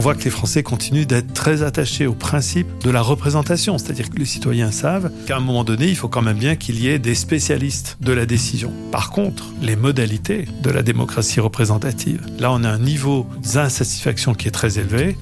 on voit que les Français continuent d'être très attachés au principe de la représentation, c'est-à-dire que les citoyens savent qu'à un moment donné, il faut quand même bien qu'il y ait des spécialistes de la décision. Par contre, les modalités de la démocratie représentative, là on a un niveau d'insatisfaction qui est très élevé.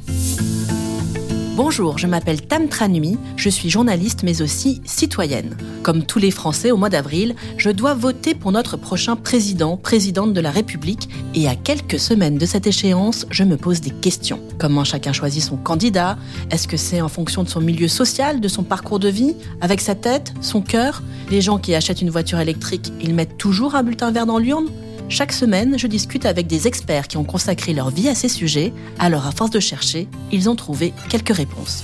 Bonjour, je m'appelle Tam Tranui, je suis journaliste mais aussi citoyenne. Comme tous les Français au mois d'avril, je dois voter pour notre prochain président, présidente de la République et à quelques semaines de cette échéance, je me pose des questions. Comment chacun choisit son candidat? Est-ce que c'est en fonction de son milieu social, de son parcours de vie Avec sa tête, son cœur? Les gens qui achètent une voiture électrique, ils mettent toujours un bulletin vert dans l'urne? Chaque semaine, je discute avec des experts qui ont consacré leur vie à ces sujets. Alors, à force de chercher, ils ont trouvé quelques réponses.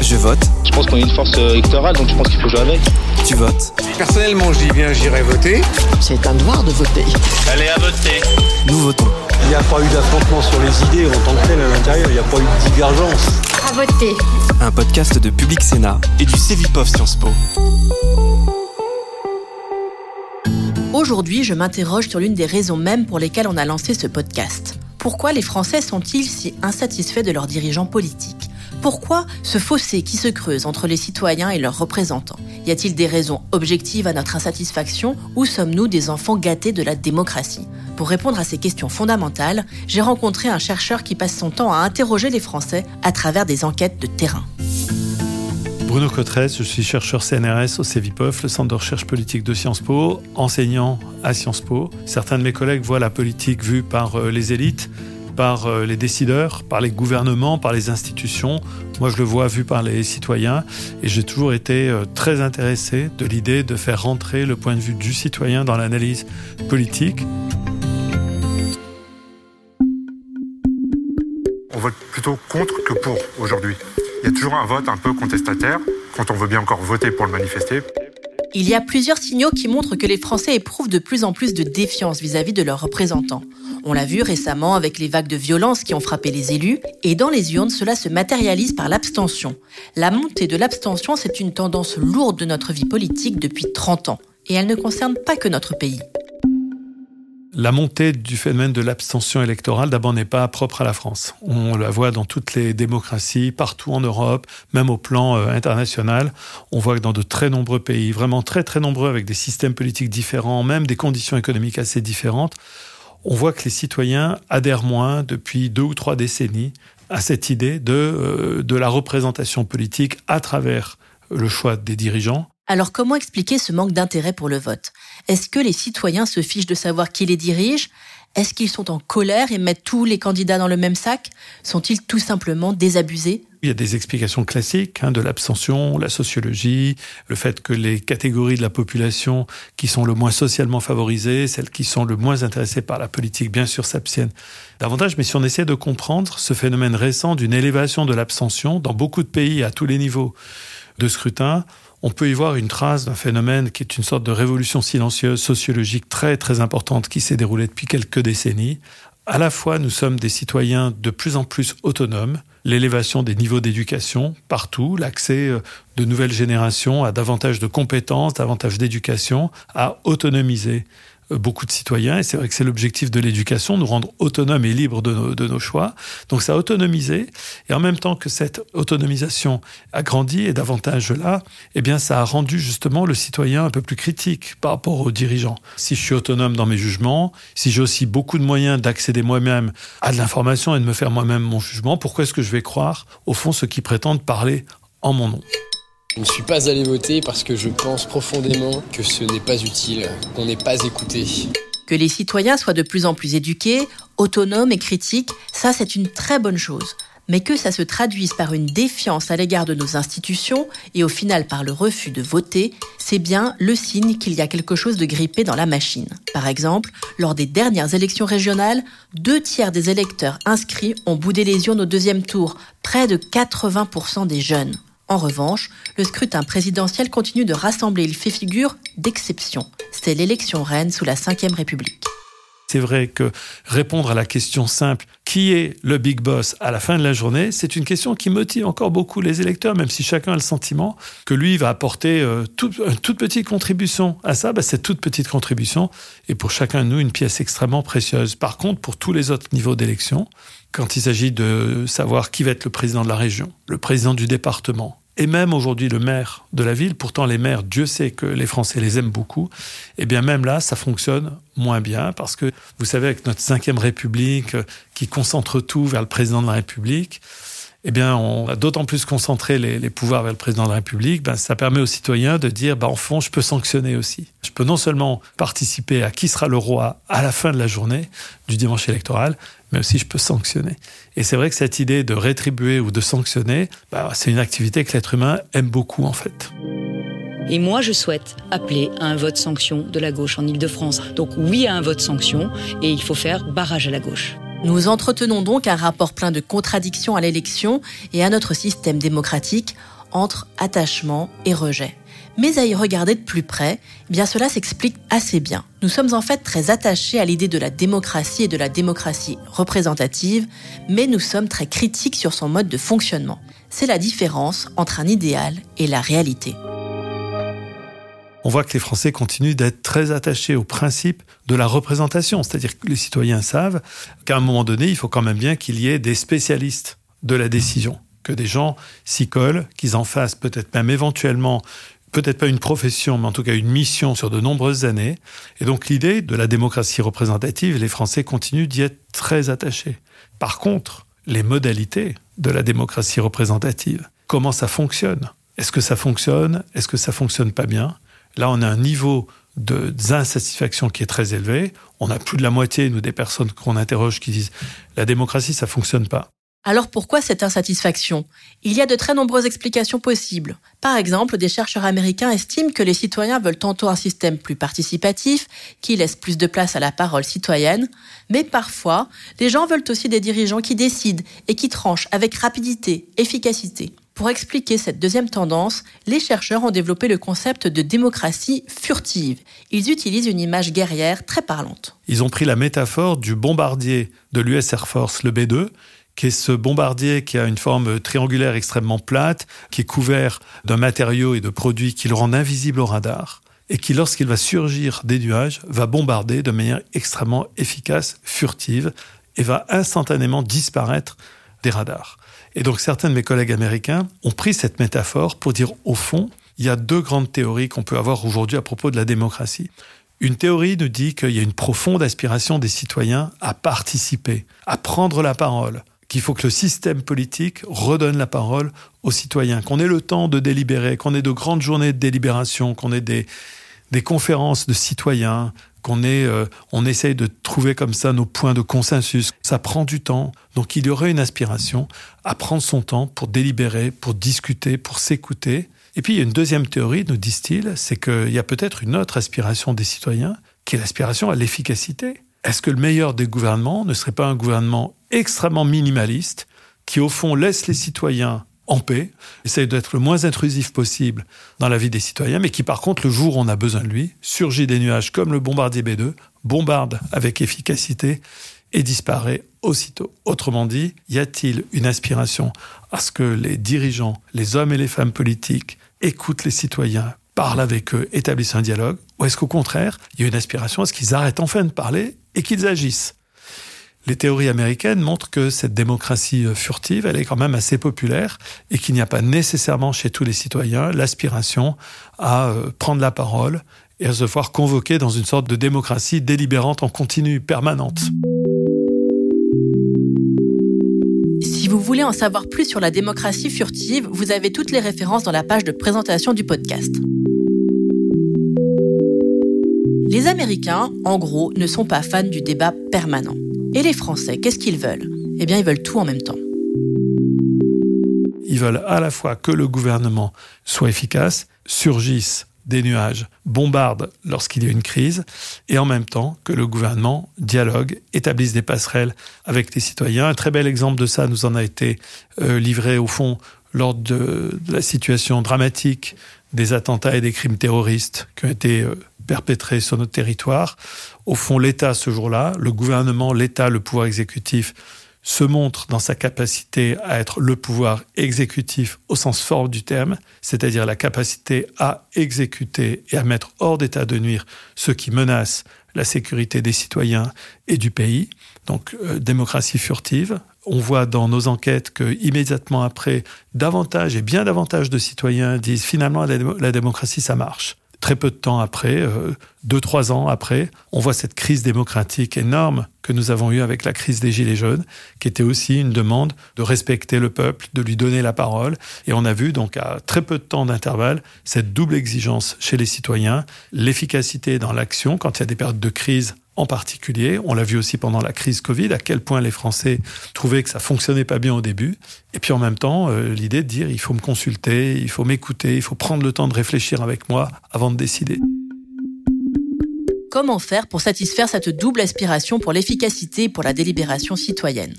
Je vote. Je pense qu'on est une force euh, électorale, donc je pense qu'il faut jouer avec. Tu votes. Personnellement, je dis bien, j'irai voter. C'est un devoir de voter. Allez à voter. Nous votons. Il n'y a pas eu d'affrontement sur les idées en tant que tel à l'intérieur, il n'y a pas eu de divergence. À voter. Un podcast de Public Sénat et du Cevipov Sciences Po. Aujourd'hui, je m'interroge sur l'une des raisons mêmes pour lesquelles on a lancé ce podcast. Pourquoi les Français sont-ils si insatisfaits de leurs dirigeants politiques? Pourquoi ce fossé qui se creuse entre les citoyens et leurs représentants? Y a-t-il des raisons objectives à notre insatisfaction ou sommes-nous des enfants gâtés de la démocratie? Pour répondre à ces questions fondamentales, j'ai rencontré un chercheur qui passe son temps à interroger les Français à travers des enquêtes de terrain. Bruno Cotresse, je suis chercheur CNRS au CEVIPOF, le centre de recherche politique de Sciences Po, enseignant à Sciences Po. Certains de mes collègues voient la politique vue par euh, les élites, par euh, les décideurs, par les gouvernements, par les institutions. Moi, je le vois vu par les citoyens et j'ai toujours été euh, très intéressé de l'idée de faire rentrer le point de vue du citoyen dans l'analyse politique. On vote plutôt contre que pour aujourd'hui? Il y a toujours un vote un peu contestataire quand on veut bien encore voter pour le manifester. Il y a plusieurs signaux qui montrent que les Français éprouvent de plus en plus de défiance vis-à-vis de leurs représentants. On l'a vu récemment avec les vagues de violence qui ont frappé les élus, et dans les urnes, cela se matérialise par l'abstention. La montée de l'abstention, c'est une tendance lourde de notre vie politique depuis 30 ans, et elle ne concerne pas que notre pays. La montée du phénomène de l'abstention électorale, d'abord, n'est pas propre à la France. On la voit dans toutes les démocraties, partout en Europe, même au plan euh, international. On voit que dans de très nombreux pays, vraiment très très nombreux, avec des systèmes politiques différents, même des conditions économiques assez différentes, on voit que les citoyens adhèrent moins depuis deux ou trois décennies à cette idée de, euh, de la représentation politique à travers le choix des dirigeants. Alors comment expliquer ce manque d'intérêt pour le vote? Est-ce que les citoyens se fichent de savoir qui les dirige? Est-ce qu'ils sont en colère et mettent tous les candidats dans le même sac? Sont-ils tout simplement désabusés? Il y a des explications classiques hein, de l'abstention, la sociologie, le fait que les catégories de la population qui sont le moins socialement favorisées, celles qui sont le moins intéressées par la politique, bien sûr, s'abstiennent davantage. Mais si on essaie de comprendre ce phénomène récent d'une élévation de l'abstention dans beaucoup de pays à tous les niveaux de scrutin, on peut y voir une trace d'un phénomène qui est une sorte de révolution silencieuse sociologique très très importante qui s'est déroulée depuis quelques décennies. À la fois, nous sommes des citoyens de plus en plus autonomes, l'élévation des niveaux d'éducation partout, l'accès euh, de nouvelles générations à davantage de compétences, davantage d'éducation, à autonomiser beaucoup de citoyens, et c'est vrai que c'est l'objectif de l'éducation, nous rendre autonomes et libres de nos, de nos, choix. Donc ça a autonomisé, et en même temps que cette autonomisation a grandi et davantage là, eh bien ça a rendu justement le citoyen un peu plus critique par rapport aux dirigeants. Si je suis autonome dans mes jugements, si j'ai aussi beaucoup de moyens d'accéder moi-même à de l'information et de me faire moi-même mon jugement, pourquoi est-ce que je vais croire, au fond, ceux qui prétendent parler en mon nom? Je ne suis pas allé voter parce que je pense profondément que ce n'est pas utile, qu'on n'est pas écouté. Que les citoyens soient de plus en plus éduqués, autonomes et critiques, ça c'est une très bonne chose. Mais que ça se traduise par une défiance à l'égard de nos institutions et au final par le refus de voter, c'est bien le signe qu'il y a quelque chose de grippé dans la machine. Par exemple, lors des dernières élections régionales, deux tiers des électeurs inscrits ont boudé les urnes au deuxième tour, près de 80% des jeunes. En revanche, le scrutin présidentiel continue de rassembler, il fait figure d'exception. C'est l'élection reine sous la Ve République. C'est vrai que répondre à la question simple qui est le big boss à la fin de la journée, c'est une question qui motive encore beaucoup les électeurs, même si chacun a le sentiment que lui va apporter euh, une toute petite contribution à ça. Bah, cette toute petite contribution est pour chacun de nous une pièce extrêmement précieuse. Par contre, pour tous les autres niveaux d'élection, quand il s'agit de savoir qui va être le président de la région, le président du département, et même aujourd'hui le maire de la ville, pourtant les maires, Dieu sait que les Français les aiment beaucoup, et eh bien même là, ça fonctionne moins bien, parce que vous savez, avec notre cinquième République euh, qui concentre tout vers le président de la République, eh bien, on a d'autant plus concentré les, pouvoirs vers le président de la République, ben, ça permet aux citoyens de dire, ben, en fond, je peux sanctionner aussi. Je peux non seulement participer à qui sera le roi à la fin de la journée du dimanche électoral, mais aussi je peux sanctionner. Et c'est vrai que cette idée de rétribuer ou de sanctionner, bah, c'est une activité que l'être humain aime beaucoup en fait. Et moi, je souhaite appeler à un vote sanction de la gauche en Ile-de-France. Donc oui à un vote sanction, et il faut faire barrage à la gauche. Nous entretenons donc un rapport plein de contradictions à l'élection et à notre système démocratique entre attachement et rejet. Mais à y regarder de plus près, eh bien cela s'explique assez bien. Nous sommes en fait très attachés à l'idée de la démocratie et de la démocratie représentative, mais nous sommes très critiques sur son mode de fonctionnement. C'est la différence entre un idéal et la réalité. On voit que les Français continuent d'être très attachés au principe de la représentation, c'est-à-dire que les citoyens savent qu'à un moment donné, il faut quand même bien qu'il y ait des spécialistes de la décision, que des gens s'y collent, qu'ils en fassent peut-être même éventuellement peut-être pas une profession, mais en tout cas une mission sur de nombreuses années. Et donc l'idée de la démocratie représentative, les Français continuent d'y être très attachés. Par contre, les modalités de la démocratie représentative, comment ça fonctionne? Est-ce que ça fonctionne? Est-ce que ça fonctionne pas bien? Là, on a un niveau d'insatisfaction qui est très élevé. On a plus de la moitié, nous, des personnes qu'on interroge qui disent la démocratie, ça fonctionne pas. Alors pourquoi cette insatisfaction? Il y a de très nombreuses explications possibles. Par exemple, des chercheurs américains estiment que les citoyens veulent tantôt un système plus participatif, qui laisse plus de place à la parole citoyenne, mais parfois, les gens veulent aussi des dirigeants qui décident et qui tranchent avec rapidité, efficacité. Pour expliquer cette deuxième tendance, les chercheurs ont développé le concept de démocratie furtive. Ils utilisent une image guerrière très parlante. Ils ont pris la métaphore du bombardier de l'US Air Force, le B2, qui est ce bombardier qui a une forme triangulaire extrêmement plate, qui est couvert d'un matériau et de produits qui le rendent invisible au radar, et qui, lorsqu'il va surgir des nuages, va bombarder de manière extrêmement efficace, furtive, et va instantanément disparaître des radars. Et donc certains de mes collègues américains ont pris cette métaphore pour dire, au fond, il y a deux grandes théories qu'on peut avoir aujourd'hui à propos de la démocratie. Une théorie nous dit qu'il y a une profonde aspiration des citoyens à participer, à prendre la parole, qu'il faut que le système politique redonne la parole aux citoyens, qu'on ait le temps de délibérer, qu'on ait de grandes journées de délibération, qu'on ait des, conférences de citoyens, qu'on ait, euh, on essaye de trouver comme ça nos points de consensus. Ça prend du temps, donc il y aurait une aspiration à prendre son temps pour délibérer, pour discuter, pour s'écouter. Et puis il y a une deuxième théorie, nous disent-ils, c'est qu'il y a peut-être une autre aspiration des citoyens, qui est l'aspiration à l'efficacité. Est-ce que le meilleur des gouvernements ne serait pas un gouvernement extrêmement minimaliste qui, au fond, laisse les citoyens en paix, essaye d'être le moins intrusif possible dans la vie des citoyens, mais qui, par contre, le jour où on a besoin de lui, surgit des nuages comme le bombardier B2, bombarde avec efficacité et disparaît aussitôt. Autrement dit, y a-t-il une aspiration à ce que les dirigeants, les hommes et les femmes politiques écoutent les citoyens, parlent avec eux, établissent un dialogue, ou est-ce qu'au contraire, il y a une aspiration à ce qu'ils arrêtent enfin de parler et qu'ils agissent? Les théories américaines montrent que cette démocratie euh, furtive, elle est quand même assez populaire et qu'il n'y a pas nécessairement chez tous les citoyens l'aspiration à euh, prendre la parole et à se voir convoquer dans une sorte de démocratie délibérante en continu, permanente. Si vous voulez en savoir plus sur la démocratie furtive, vous avez toutes les références dans la page de présentation du podcast. Les Américains, en gros, ne sont pas fans du débat permanent. Et les Français, qu'est-ce qu'ils veulent? Eh bien, ils veulent tout en même temps. Ils veulent à la fois que le gouvernement soit efficace, surgisse des nuages, bombarde lorsqu'il y a une crise, et en même temps que le gouvernement dialogue, établisse des passerelles avec les citoyens. Un très bel exemple de ça nous en a été euh, livré au fond lors de, la situation dramatique des attentats et des crimes terroristes qui ont été euh, perpétrés sur notre territoire. Au fond, l'État, ce jour-là, le gouvernement, l'État, le pouvoir exécutif, se montre dans sa capacité à être le pouvoir exécutif au sens fort du terme, c'est-à-dire la capacité à exécuter et à mettre hors d'état de nuire ceux qui menacent la sécurité des citoyens et du pays. Donc, euh, démocratie furtive. On voit dans nos enquêtes que immédiatement après, davantage et bien davantage de citoyens disent finalement la démocratie, ça marche très peu de temps après, euh, deux, trois ans après, on voit cette crise démocratique énorme que nous avons eue avec la crise des Gilets jaunes, qui était aussi une demande de respecter le peuple, de lui donner la parole. Et on a vu donc à très peu de temps d'intervalle cette double exigence chez les citoyens, l'efficacité dans l'action quand il y a des périodes de crise en particulier. On l'a vu aussi pendant la crise Covid, à quel point les Français trouvaient que ça fonctionnait pas bien au début. Et puis en même temps, euh, l'idée de dire il faut me consulter, il faut m'écouter, il faut prendre le temps de réfléchir avec moi avant de décider. Comment faire pour satisfaire cette double aspiration pour l'efficacité et pour la délibération citoyenne?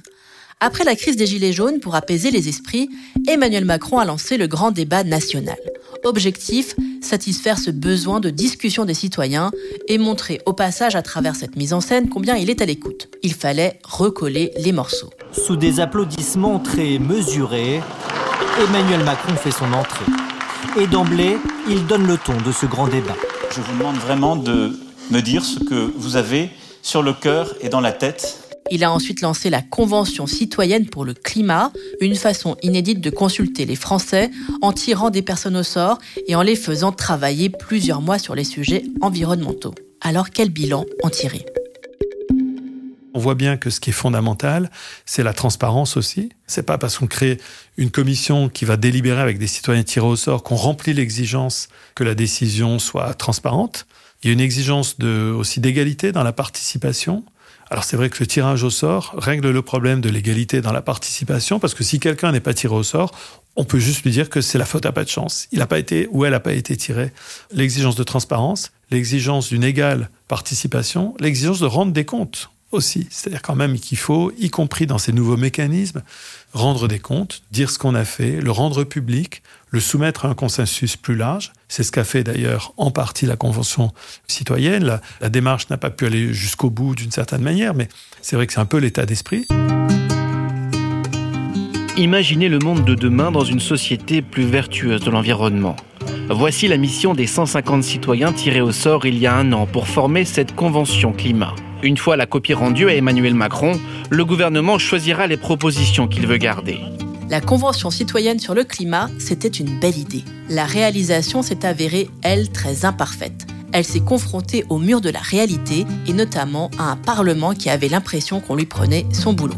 Après la crise des Gilets jaunes, pour apaiser les esprits, Emmanuel Macron a lancé le grand débat national. Objectif, satisfaire ce besoin de discussion des citoyens et montrer au passage à travers cette mise en scène combien il est à l'écoute. Il fallait recoller les morceaux. Sous des applaudissements très mesurés, Emmanuel Macron fait son entrée. Et d'emblée, il donne le ton de ce grand débat. Je vous demande vraiment de me dire ce que vous avez sur le cœur et dans la tête il a ensuite lancé la Convention citoyenne pour le climat, une façon inédite de consulter les Français en tirant des personnes au sort et en les faisant travailler plusieurs mois sur les sujets environnementaux. Alors quel bilan en tirer? On voit bien que ce qui est fondamental, c'est la transparence aussi. C'est pas parce qu'on crée une commission qui va délibérer avec des citoyens tirés au sort qu'on remplit l'exigence que la décision soit transparente. Il y a une exigence aussi d'égalité dans la participation. Alors c'est vrai que le tirage au sort règle le problème de l'égalité dans la participation, parce que si quelqu'un n'est pas tiré au sort, on peut juste lui dire que c'est la faute à pas de chance. Il n'a pas été ou elle n'a pas été tiré. L'exigence de transparence, l'exigence d'une égale participation, l'exigence de rendre des comptes aussi. C'est-à-dire quand même qu'il faut, y compris dans ces nouveaux mécanismes, rendre des comptes, dire ce qu'on a fait, le rendre public, le soumettre à un consensus plus large. C'est ce qu'a fait d'ailleurs en partie la Convention citoyenne. La, démarche n'a pas pu aller jusqu'au bout d'une certaine manière, mais c'est vrai que c'est un peu l'état d'esprit. Imaginez le monde de demain dans une société plus vertueuse de l'environnement. Voici la mission des 150 citoyens tirés au sort il y a un an pour former cette convention climat. Une fois la copie rendue à Emmanuel Macron, le gouvernement choisira les propositions qu'il veut garder. La Convention citoyenne sur le climat, c'était une belle idée. La réalisation s'est avérée, elle, très imparfaite. Elle s'est confrontée au mur de la réalité et notamment à un Parlement qui avait l'impression qu'on lui prenait son boulot.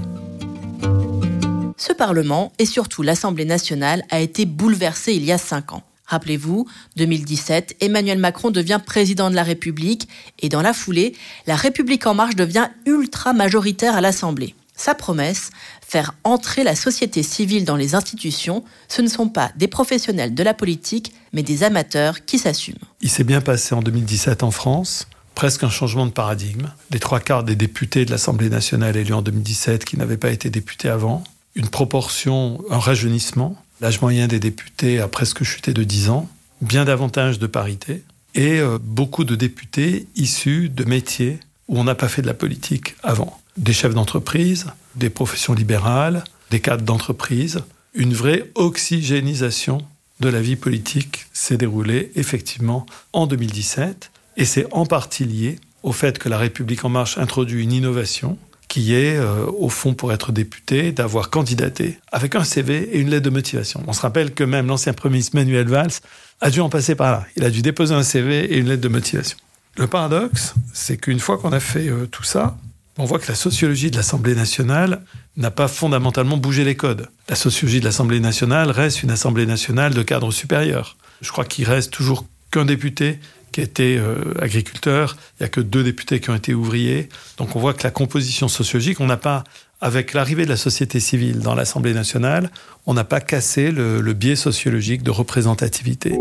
Ce Parlement, et surtout l'Assemblée nationale, a été bouleversé il y a cinq ans. Rappelez-vous, 2017, Emmanuel Macron devient président de la République et dans la foulée, la République en marche devient ultra majoritaire à l'Assemblée. Sa promesse, faire entrer la société civile dans les institutions, ce ne sont pas des professionnels de la politique, mais des amateurs qui s'assument. Il s'est bien passé en 2017 en France, presque un changement de paradigme. Les trois quarts des députés de l'Assemblée nationale élus en 2017 qui n'avaient pas été députés avant, une proportion, un rajeunissement, L'âge moyen des députés a presque chuté de 10 ans, bien davantage de parité, et euh, beaucoup de députés issus de métiers où on n'a pas fait de la politique avant. Des chefs d'entreprise, des professions libérales, des cadres d'entreprise. Une vraie oxygénisation de la vie politique s'est déroulée effectivement en 2017, et c'est en partie lié au fait que la République en marche introduit une innovation qui est, euh, au fond, pour être député, d'avoir candidaté avec un CV et une lettre de motivation. On se rappelle que même l'ancien Premier ministre Manuel Valls a dû en passer par là. Il a dû déposer un CV et une lettre de motivation. Le paradoxe, c'est qu'une fois qu'on a fait euh, tout ça, on voit que la sociologie de l'Assemblée nationale n'a pas fondamentalement bougé les codes. La sociologie de l'Assemblée nationale reste une Assemblée nationale de cadre supérieur. Je crois qu'il reste toujours qu'un député qui était euh, agriculteur, il n'y a que deux députés qui ont été ouvriers. Donc on voit que la composition sociologique, on n'a pas, avec l'arrivée de la société civile dans l'Assemblée nationale, on n'a pas cassé le, le biais sociologique de représentativité.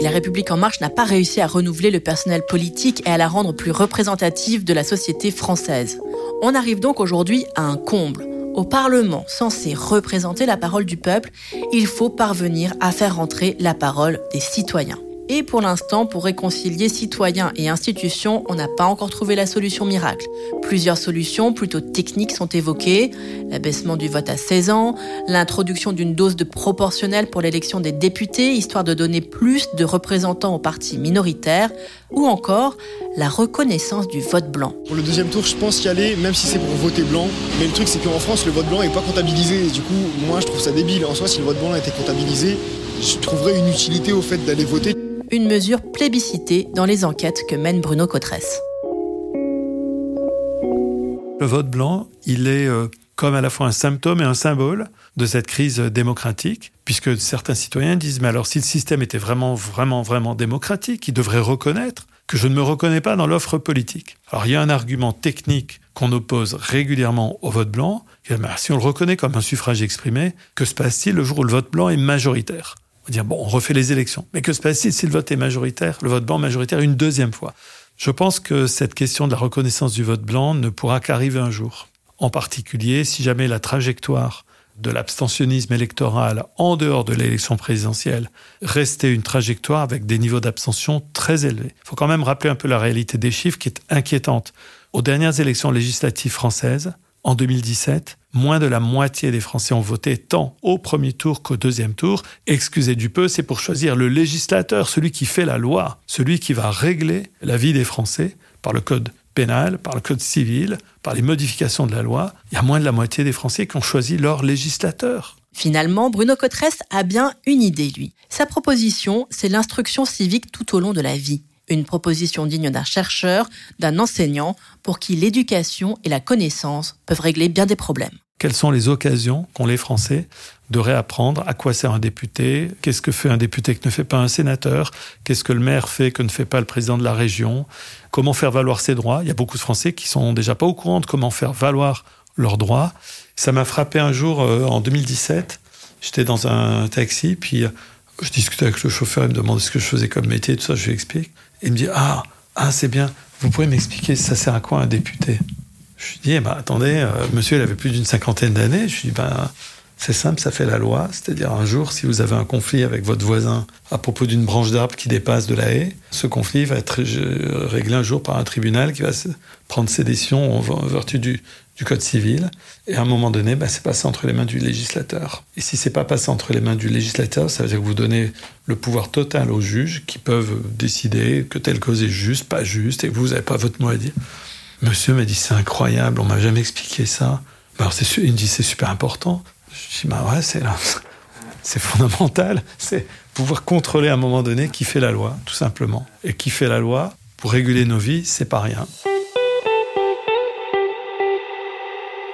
La République en marche n'a pas réussi à renouveler le personnel politique et à la rendre plus représentative de la société française. On arrive donc aujourd'hui à un comble. Au Parlement, censé représenter la parole du peuple, il faut parvenir à faire rentrer la parole des citoyens. Et pour l'instant, pour réconcilier citoyens et institutions, on n'a pas encore trouvé la solution miracle. Plusieurs solutions plutôt techniques sont évoquées. L'abaissement du vote à 16 ans, l'introduction d'une dose de proportionnel pour l'élection des députés, histoire de donner plus de représentants aux partis minoritaires, ou encore la reconnaissance du vote blanc. Pour le deuxième tour, je pense y aller, même si c'est pour voter blanc. Mais le truc, c'est qu'en France, le vote blanc n'est pas comptabilisé. du coup, moi, je trouve ça débile. En soi, si le vote blanc était comptabilisé, je trouverais une utilité au fait d'aller voter. Une mesure plébiscitée dans les enquêtes que mène Bruno Cotresse. Le vote blanc, il est euh, comme à la fois un symptôme et un symbole de cette crise démocratique, puisque certains citoyens disent, mais alors si le système était vraiment, vraiment, vraiment démocratique, il devrait reconnaître que je ne me reconnais pas dans l'offre politique. Alors il y a un argument technique qu'on oppose régulièrement au vote blanc, si on le reconnaît comme un suffrage exprimé, que se passe-t-il le jour où le vote blanc est majoritaire? Va dire, bon, on refait les élections. Mais que se passe-t-il si le vote est majoritaire, le vote blanc majoritaire une deuxième fois? Je pense que cette question de la reconnaissance du vote blanc ne pourra qu'arriver un jour. En particulier, si jamais la trajectoire de l'abstentionnisme électoral en dehors de l'élection présidentielle restait une trajectoire avec des niveaux d'abstention très élevés. Il faut quand même rappeler un peu la réalité des chiffres qui est inquiétante. Aux dernières élections législatives françaises, en 2017, moins de la moitié des Français ont voté tant au premier tour qu'au deuxième tour. Excusez du peu, c'est pour choisir le législateur, celui qui fait la loi, celui qui va régler la vie des Français par le code pénal, par le code civil, par les modifications de la loi. Il y a moins de la moitié des Français qui ont choisi leur législateur. Finalement, Bruno Cotresse a bien une idée, lui. Sa proposition, c'est l'instruction civique tout au long de la vie. Une proposition digne d'un chercheur, d'un enseignant, pour qui l'éducation et la connaissance peuvent régler bien des problèmes. Quelles sont les occasions qu'ont les Français de réapprendre à quoi sert un député, qu'est-ce que fait un député que ne fait pas un sénateur, qu'est-ce que le maire fait que ne fait pas le président de la région, comment faire valoir ses droits. Il y a beaucoup de Français qui sont déjà pas au courant de comment faire valoir leurs droits. Ça m'a frappé un jour euh, en 2017. J'étais dans un taxi, puis euh, je discutais avec le chauffeur, il me demandait ce que je faisais comme métier, tout ça, je lui explique. Il me dit Ah, ah c'est bien, vous pouvez m'expliquer ça sert à quoi un député? Je lui dis eh ben, Attendez, euh, monsieur, il avait plus d'une cinquantaine d'années. Je lui dis Ben, c'est simple, ça fait la loi. C'est-à-dire, un jour, si vous avez un conflit avec votre voisin à propos d'une branche d'arbre qui dépasse de la haie, ce conflit va être réglé un jour par un tribunal qui va prendre ses décisions en vertu du, du Code civil. Et à un moment donné, bah, c'est passé entre les mains du législateur. Et si c'est pas passé entre les mains du législateur, ça veut dire que vous donnez le pouvoir total aux juges qui peuvent décider que telle cause est juste, pas juste, et vous n'avez pas votre mot à dire. Monsieur m'a dit c'est incroyable, on m'a jamais expliqué ça. Alors c'est, il me dit c'est super important. Je dis bah ouais, c'est c'est fondamental. C'est pouvoir contrôler à un moment donné qui fait la loi, tout simplement. Et qui fait la loi pour réguler nos vies, c'est pas rien.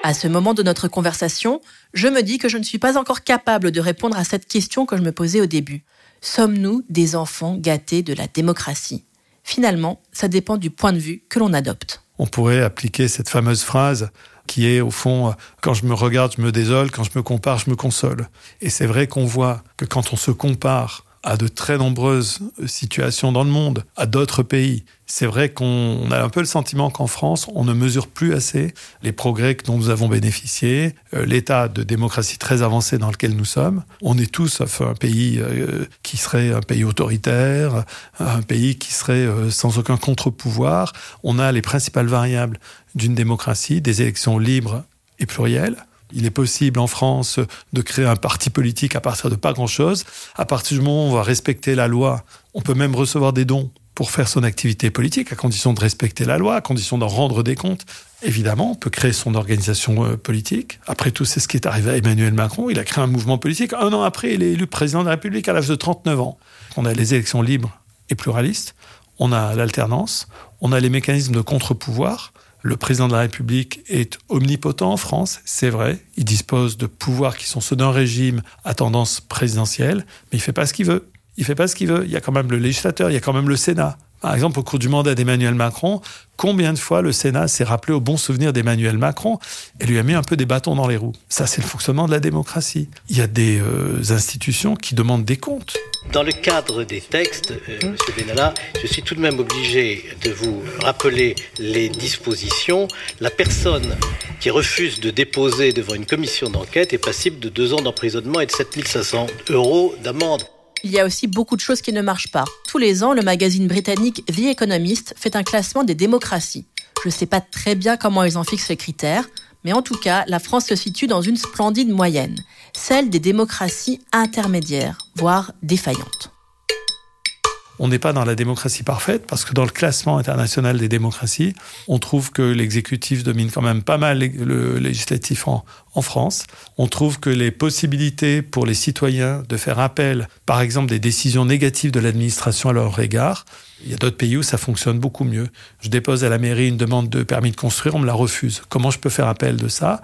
À ce moment de notre conversation, je me dis que je ne suis pas encore capable de répondre à cette question que je me posais au début. Sommes-nous des enfants gâtés de la démocratie? Finalement, ça dépend du point de vue que l'on adopte. On pourrait appliquer cette fameuse phrase qui est au fond, quand je me regarde, je me désole, quand je me compare, je me console. Et c'est vrai qu'on voit que quand on se compare à de très nombreuses situations dans le monde, à d'autres pays. C'est vrai qu'on a un peu le sentiment qu'en France, on ne mesure plus assez les progrès dont nous avons bénéficié, euh, l'état de démocratie très avancé dans lequel nous sommes. On est tous sauf un pays euh, qui serait un pays autoritaire, un pays qui serait euh, sans aucun contre-pouvoir. On a les principales variables d'une démocratie, des élections libres et plurielles, il est possible en France de créer un parti politique à partir de pas grand-chose. À partir du moment où on va respecter la loi, on peut même recevoir des dons pour faire son activité politique, à condition de respecter la loi, à condition d'en rendre des comptes. Évidemment, on peut créer son organisation euh, politique. Après tout, c'est ce qui est arrivé à Emmanuel Macron. Il a créé un mouvement politique. Un an après, il est élu président de la République à l'âge de 39 ans. On a les élections libres et pluralistes. On a l'alternance. On a les mécanismes de contre-pouvoir. Le président de la République est omnipotent en France, c'est vrai. Il dispose de pouvoirs qui sont ceux d'un régime à tendance présidentielle, mais il fait pas ce qu'il veut. Il fait pas ce qu'il veut. Il y a quand même le législateur, il y a quand même le Sénat. Par exemple, au cours du mandat d'Emmanuel Macron, combien de fois le Sénat s'est rappelé au bon souvenir d'Emmanuel Macron et lui a mis un peu des bâtons dans les roues? Ça, c'est le fonctionnement de la démocratie. Il y a des euh, institutions qui demandent des comptes. Dans le cadre des textes, euh, M. Benalla, je suis tout de même obligé de vous rappeler les dispositions. La personne qui refuse de déposer devant une commission d'enquête est passible de deux ans d'emprisonnement et de 7500 euros d'amende. Il y a aussi beaucoup de choses qui ne marchent pas. Tous les ans, le magazine britannique The Economist fait un classement des démocraties. Je ne sais pas très bien comment ils en fixent les critères, mais en tout cas, la France se situe dans une splendide moyenne, celle des démocraties intermédiaires, voire défaillantes. On n'est pas dans la démocratie parfaite parce que dans le classement international des démocraties, on trouve que l'exécutif domine quand même pas mal le législatif en, France. On trouve que les possibilités pour les citoyens de faire appel, par exemple, des décisions négatives de l'administration à leur égard, il y a d'autres pays où ça fonctionne beaucoup mieux. Je dépose à la mairie une demande de permis de construire, on me la refuse. Comment je peux faire appel de ça?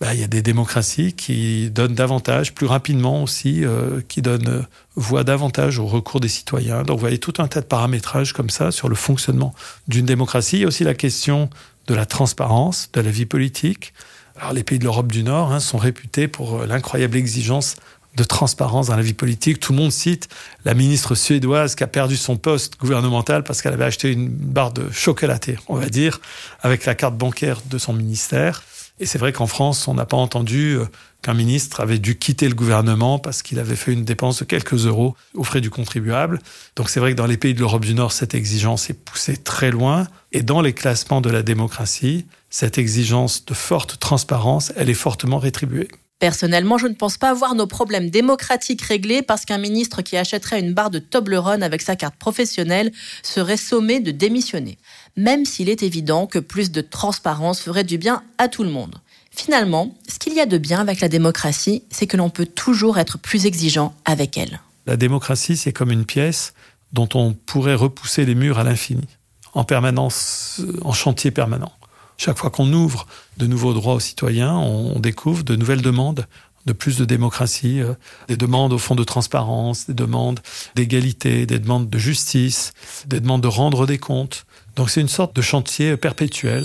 Ben, il y a des démocraties qui donnent davantage, plus rapidement aussi, euh, qui donnent euh, voix davantage au recours des citoyens. Donc vous voyez tout un tas de paramétrages comme ça sur le fonctionnement d'une démocratie. Il y a aussi la question de la transparence de la vie politique. Alors les pays de l'Europe du Nord hein, sont réputés pour euh, l'incroyable exigence de transparence dans la vie politique. Tout le monde cite la ministre suédoise qui a perdu son poste gouvernemental parce qu'elle avait acheté une barre de chocolaté, on va dire, avec la carte bancaire de son ministère. Et c'est vrai qu'en France, on n'a pas entendu euh, qu'un ministre avait dû quitter le gouvernement parce qu'il avait fait une dépense de quelques euros aux frais du contribuable. Donc c'est vrai que dans les pays de l'Europe du Nord, cette exigence est poussée très loin. Et dans les classements de la démocratie, cette exigence de forte transparence, elle est fortement rétribuée. Personnellement, je ne pense pas avoir nos problèmes démocratiques réglés parce qu'un ministre qui achèterait une barre de Toblerone avec sa carte professionnelle serait sommé de démissionner même s'il est évident que plus de transparence ferait du bien à tout le monde. Finalement, ce qu'il y a de bien avec la démocratie, c'est que l'on peut toujours être plus exigeant avec elle. La démocratie, c'est comme une pièce dont on pourrait repousser les murs à l'infini, en permanence, en chantier permanent. Chaque fois qu'on ouvre de nouveaux droits aux citoyens, on découvre de nouvelles demandes de plus de démocratie, euh, des demandes au fond de transparence, des demandes d'égalité, des demandes de justice, des demandes de rendre des comptes. Donc c'est une sorte de chantier perpétuel.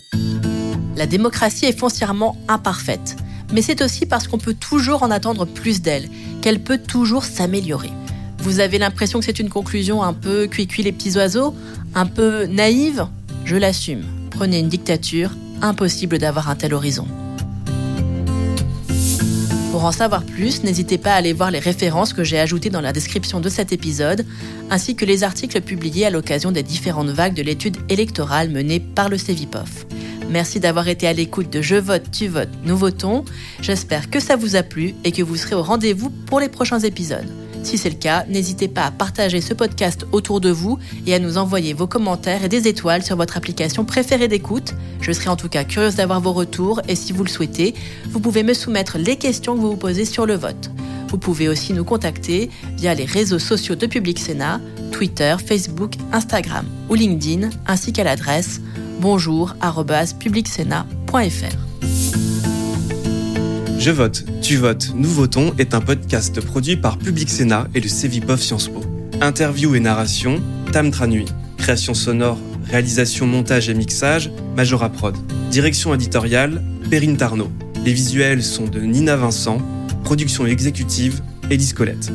La démocratie est foncièrement imparfaite, mais c'est aussi parce qu'on peut toujours en attendre plus d'elle, qu'elle peut toujours s'améliorer. Vous avez l'impression que c'est une conclusion un peu cuicui les petits oiseaux, un peu naïve? Je l'assume. Prenez une dictature, impossible d'avoir un tel horizon. Pour en savoir plus, n'hésitez pas à aller voir les références que j'ai ajoutées dans la description de cet épisode, ainsi que les articles publiés à l'occasion des différentes vagues de l'étude électorale menée par le CEVIPOF. Merci d'avoir été à l'écoute de Je vote, tu votes, nous votons. J'espère que ça vous a plu et que vous serez au rendez-vous pour les prochains épisodes. Si c'est le cas, n'hésitez pas à partager ce podcast autour de vous et à nous envoyer vos commentaires et des étoiles sur votre application préférée d'écoute. Je serai en tout cas curieuse d'avoir vos retours et si vous le souhaitez, vous pouvez me soumettre les questions que vous vous posez sur le vote. Vous pouvez aussi nous contacter via les réseaux sociaux de Public Sénat, Twitter, Facebook, Instagram ou LinkedIn, ainsi qu'à l'adresse bonjour@publicsénat.fr. Je vote, tu votes, nous votons est un podcast produit par Public Sénat et le Cevipof Sciences Po. Interview et narration, Tam Tranui. Création sonore, réalisation, montage et mixage, Majora Prod. Direction éditoriale, Perrine Tarnot. Les visuels sont de Nina Vincent. Production exécutive, Élise Colette.